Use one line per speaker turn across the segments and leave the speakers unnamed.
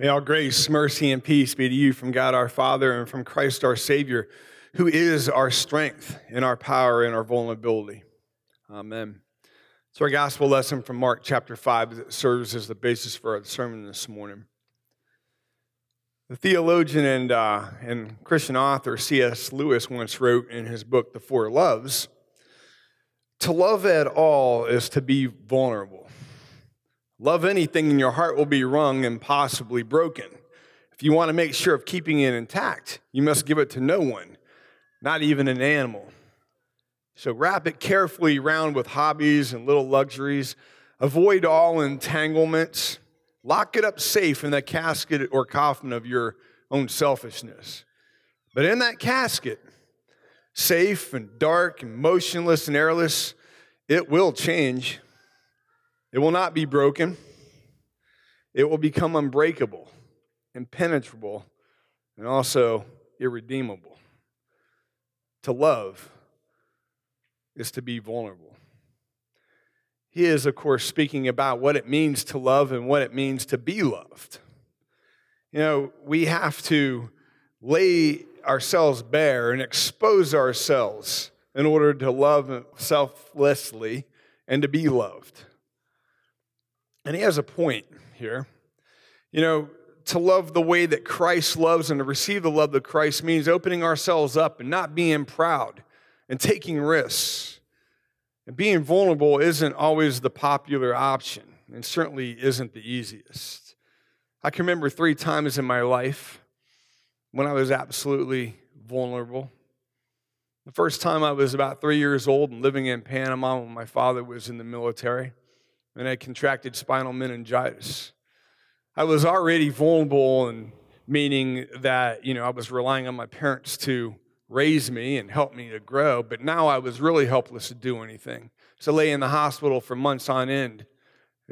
May all grace, mercy, and peace be to you from God our Father and from Christ our Savior, who is our strength and our power and our vulnerability. Amen. So, our gospel lesson from Mark chapter 5 that serves as the basis for our sermon this morning. The theologian and, uh, and Christian author C.S. Lewis once wrote in his book, The Four Loves To love at all is to be vulnerable. Love anything, and your heart will be wrung and possibly broken. If you want to make sure of keeping it intact, you must give it to no one, not even an animal. So wrap it carefully around with hobbies and little luxuries. Avoid all entanglements. Lock it up safe in the casket or coffin of your own selfishness. But in that casket, safe and dark and motionless and airless, it will change. It will not be broken. It will become unbreakable, impenetrable, and also irredeemable. To love is to be vulnerable. He is, of course, speaking about what it means to love and what it means to be loved. You know, we have to lay ourselves bare and expose ourselves in order to love selflessly and to be loved. And he has a point here. You know, to love the way that Christ loves and to receive the love that Christ means opening ourselves up and not being proud and taking risks. And being vulnerable isn't always the popular option and certainly isn't the easiest. I can remember three times in my life when I was absolutely vulnerable. The first time I was about three years old and living in Panama when my father was in the military and I contracted spinal meningitis. I was already vulnerable, and meaning that you know I was relying on my parents to raise me and help me to grow, but now I was really helpless to do anything. So I lay in the hospital for months on end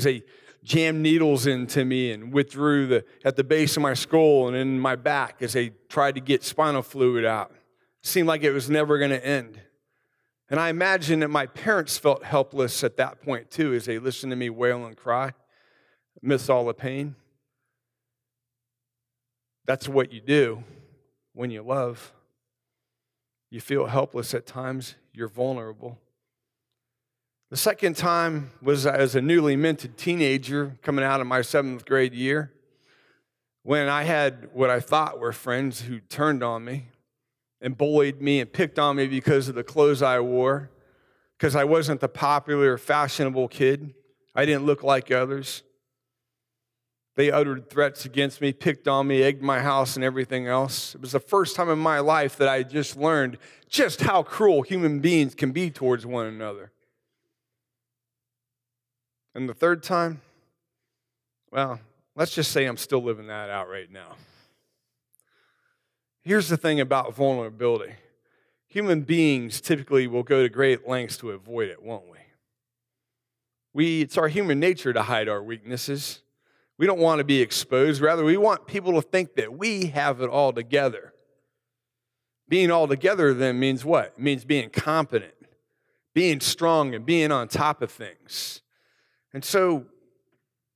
they jammed needles into me and withdrew the at the base of my skull and in my back as they tried to get spinal fluid out. It seemed like it was never going to end. And I imagine that my parents felt helpless at that point too as they listened to me wail and cry, miss all the pain. That's what you do when you love. You feel helpless at times, you're vulnerable. The second time was as a newly minted teenager coming out of my seventh grade year when I had what I thought were friends who turned on me and bullied me and picked on me because of the clothes I wore, because I wasn't the popular, fashionable kid. I didn't look like others. They uttered threats against me, picked on me, egged my house, and everything else. It was the first time in my life that I just learned just how cruel human beings can be towards one another. And the third time, well, let's just say I'm still living that out right now. Here's the thing about vulnerability human beings typically will go to great lengths to avoid it, won't we? we it's our human nature to hide our weaknesses. We don't want to be exposed. Rather, we want people to think that we have it all together. Being all together then means what? It means being competent, being strong, and being on top of things. And so,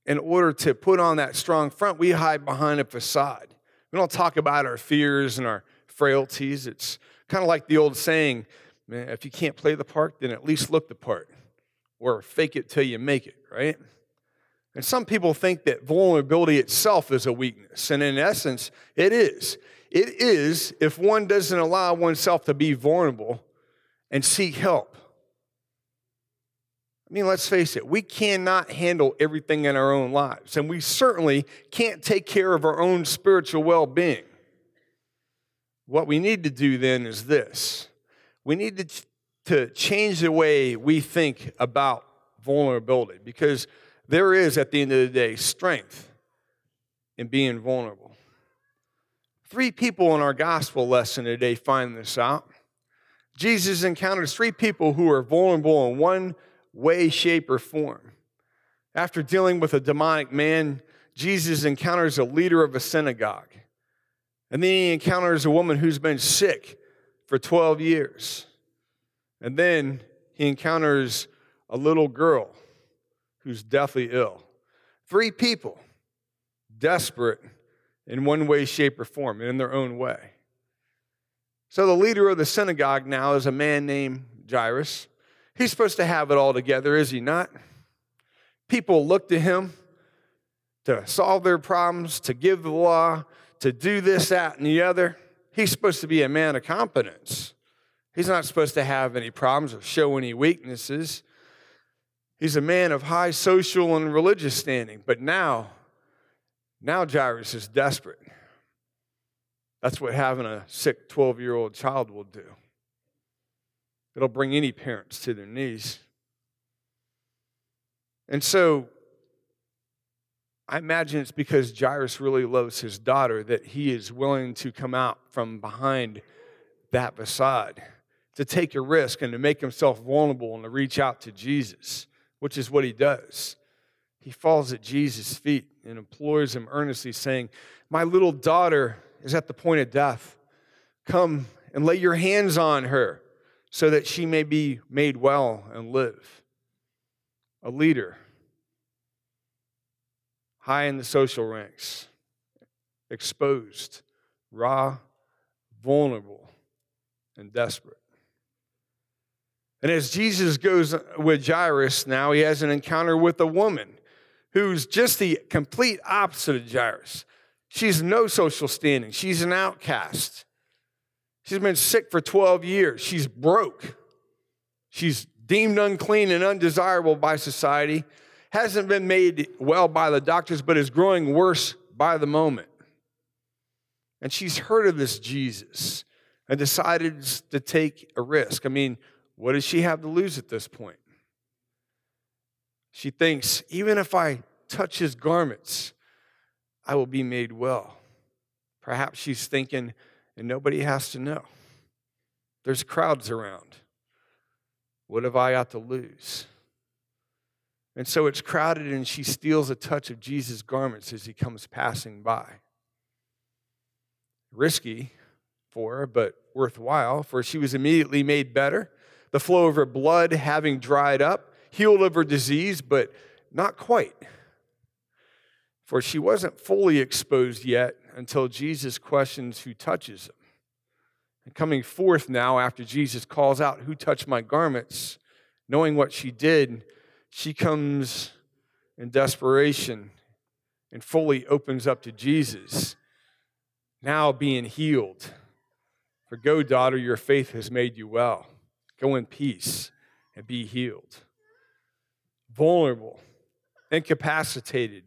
in order to put on that strong front, we hide behind a facade. Don't talk about our fears and our frailties. It's kind of like the old saying, if you can't play the part, then at least look the part or fake it till you make it, right? And some people think that vulnerability itself is a weakness. And in essence, it is. It is if one doesn't allow oneself to be vulnerable and seek help. I mean, let's face it, we cannot handle everything in our own lives, and we certainly can't take care of our own spiritual well being. What we need to do then is this we need to, to change the way we think about vulnerability because there is, at the end of the day, strength in being vulnerable. Three people in our gospel lesson today find this out. Jesus encounters three people who are vulnerable in one way, shape, or form. After dealing with a demonic man, Jesus encounters a leader of a synagogue. And then he encounters a woman who's been sick for 12 years. And then he encounters a little girl who's deathly ill. Three people desperate in one way, shape, or form, and in their own way. So the leader of the synagogue now is a man named Jairus. He's supposed to have it all together, is he not? People look to him to solve their problems, to give the law, to do this, that, and the other. He's supposed to be a man of competence. He's not supposed to have any problems or show any weaknesses. He's a man of high social and religious standing. But now, now Jairus is desperate. That's what having a sick 12 year old child will do. It'll bring any parents to their knees. And so I imagine it's because Jairus really loves his daughter that he is willing to come out from behind that facade, to take a risk and to make himself vulnerable and to reach out to Jesus, which is what he does. He falls at Jesus' feet and implores him earnestly, saying, My little daughter is at the point of death. Come and lay your hands on her so that she may be made well and live. A leader high in the social ranks, exposed, raw, vulnerable, and desperate. And as Jesus goes with Jairus now, he has an encounter with a woman who's just the complete opposite of Jairus. She's no social standing, she's an outcast. She's been sick for 12 years, she's broke, she's deemed unclean and undesirable by society hasn't been made well by the doctors, but is growing worse by the moment. And she's heard of this Jesus and decided to take a risk. I mean, what does she have to lose at this point? She thinks, even if I touch his garments, I will be made well. Perhaps she's thinking, and nobody has to know. There's crowds around. What have I got to lose? And so it's crowded, and she steals a touch of Jesus' garments as he comes passing by. Risky for her, but worthwhile, for she was immediately made better, the flow of her blood having dried up, healed of her disease, but not quite. For she wasn't fully exposed yet until Jesus questions who touches him. And coming forth now, after Jesus calls out, Who touched my garments? Knowing what she did, she comes in desperation and fully opens up to Jesus, now being healed. For go, daughter, your faith has made you well. Go in peace and be healed. Vulnerable, incapacitated,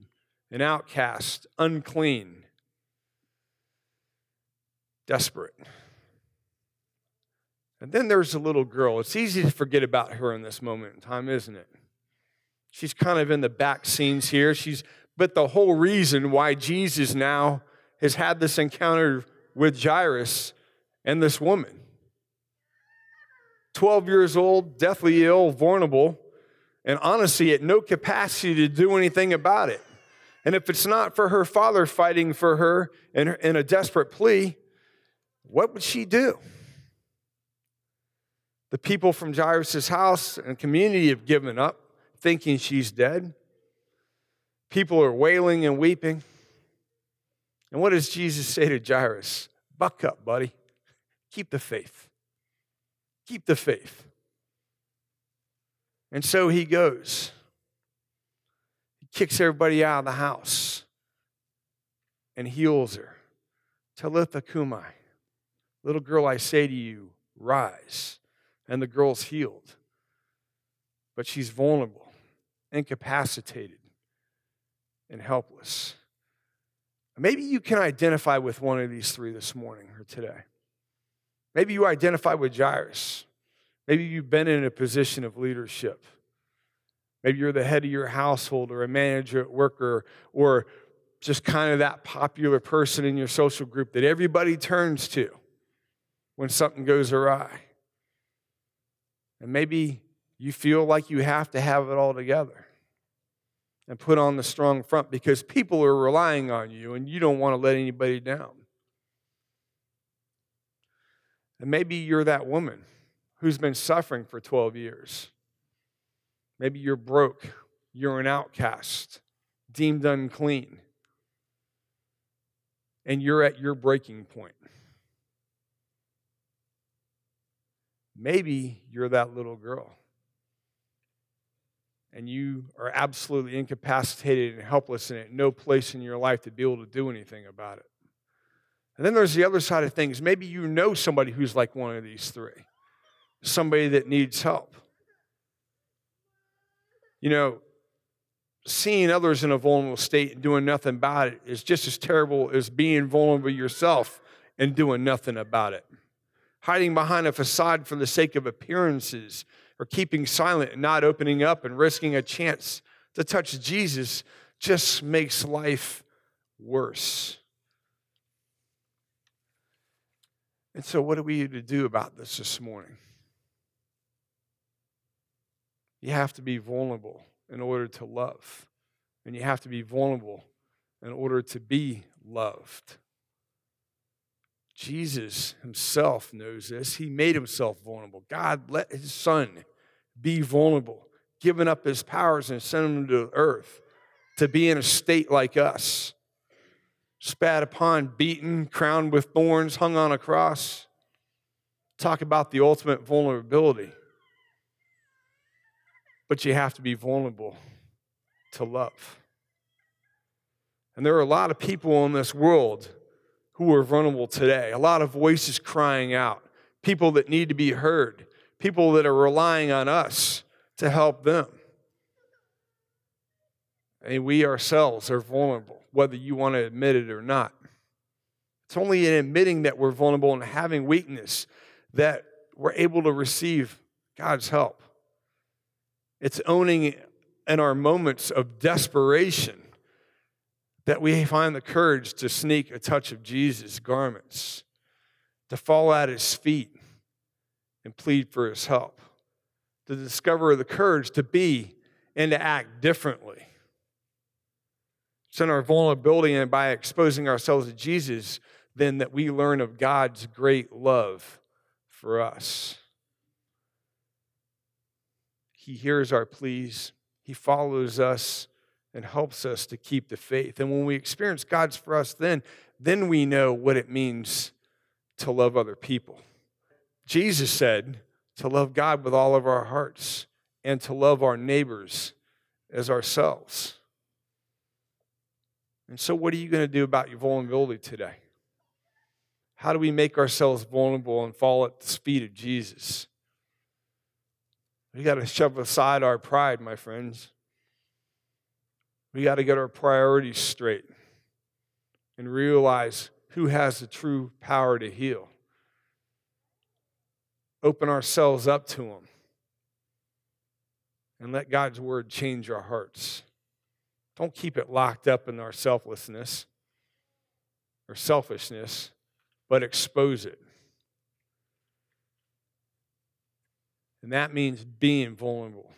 an outcast, unclean, desperate. And then there's a little girl. It's easy to forget about her in this moment in time, isn't it? She's kind of in the back scenes here. She's but the whole reason why Jesus now has had this encounter with Jairus and this woman. 12 years old, deathly ill, vulnerable, and honestly, at no capacity to do anything about it. And if it's not for her father fighting for her in a desperate plea, what would she do? The people from Jairus' house and community have given up thinking she's dead. People are wailing and weeping. And what does Jesus say to Jairus? Buck up, buddy. Keep the faith. Keep the faith. And so he goes. He kicks everybody out of the house and heals her. Talitha cumi. Little girl, I say to you, rise. And the girl's healed. But she's vulnerable incapacitated, and helpless. Maybe you can identify with one of these three this morning or today. Maybe you identify with Jairus. Maybe you've been in a position of leadership. Maybe you're the head of your household or a manager at work or, or just kind of that popular person in your social group that everybody turns to when something goes awry. And maybe you feel like you have to have it all together and put on the strong front because people are relying on you and you don't want to let anybody down. And maybe you're that woman who's been suffering for 12 years. Maybe you're broke, you're an outcast, deemed unclean. and you're at your breaking point. Maybe you're that little girl and you are absolutely incapacitated and helpless and at no place in your life to be able to do anything about it. And then there's the other side of things. Maybe you know somebody who's like one of these three, somebody that needs help. You know, seeing others in a vulnerable state and doing nothing about it is just as terrible as being vulnerable yourself and doing nothing about it. Hiding behind a facade for the sake of appearances or keeping silent and not opening up and risking a chance to touch Jesus just makes life worse. And so, what are we to do about this this morning? You have to be vulnerable in order to love, and you have to be vulnerable in order to be loved. Jesus himself knows this. He made himself vulnerable. God let his son be vulnerable, giving up his powers and sending him to earth to be in a state like us. Spat upon, beaten, crowned with thorns, hung on a cross. Talk about the ultimate vulnerability. But you have to be vulnerable to love. And there are a lot of people in this world who are vulnerable today, a lot of voices crying out, people that need to be heard, people that are relying on us to help them. And we ourselves are vulnerable, whether you want to admit it or not. It's only in admitting that we're vulnerable and having weakness that we're able to receive God's help. It's owning in our moments of desperation that we find the courage to sneak a touch of Jesus' garments, to fall at his feet and plead for his help, to discover the courage to be and to act differently. It's in our vulnerability and by exposing ourselves to Jesus, then that we learn of God's great love for us. He hears our pleas, He follows us and helps us to keep the faith. And when we experience God's for us, then, then we know what it means to love other people. Jesus said to love God with all of our hearts and to love our neighbors as ourselves. And so, what are you going to do about your vulnerability today? How do we make ourselves vulnerable and fall at the feet of Jesus? We got to shove aside our pride, my friends. We got to get our priorities straight and realize who has the true power to heal. Open ourselves up to Him and let God's word change our hearts. Don't keep it locked up in our selflessness or selfishness, but expose it. And that means being vulnerable,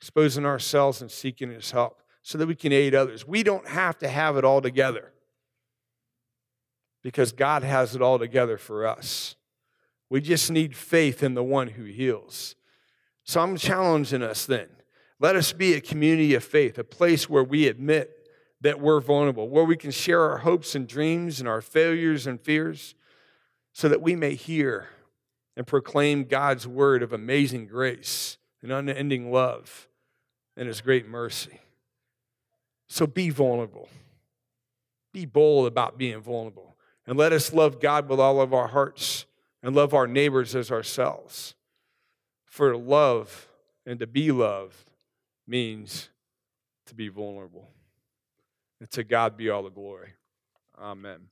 exposing ourselves and seeking His help so that we can aid others. We don't have to have it all together because God has it all together for us. We just need faith in the one who heals. So I'm challenging us then. Let us be a community of faith, a place where we admit that we're vulnerable, where we can share our hopes and dreams and our failures and fears, so that we may hear and proclaim God's word of amazing grace and unending love and his great mercy. So be vulnerable. Be bold about being vulnerable. And let us love God with all of our hearts and love our neighbors as ourselves. For love and to be loved means to be vulnerable. And to God be all the glory. Amen.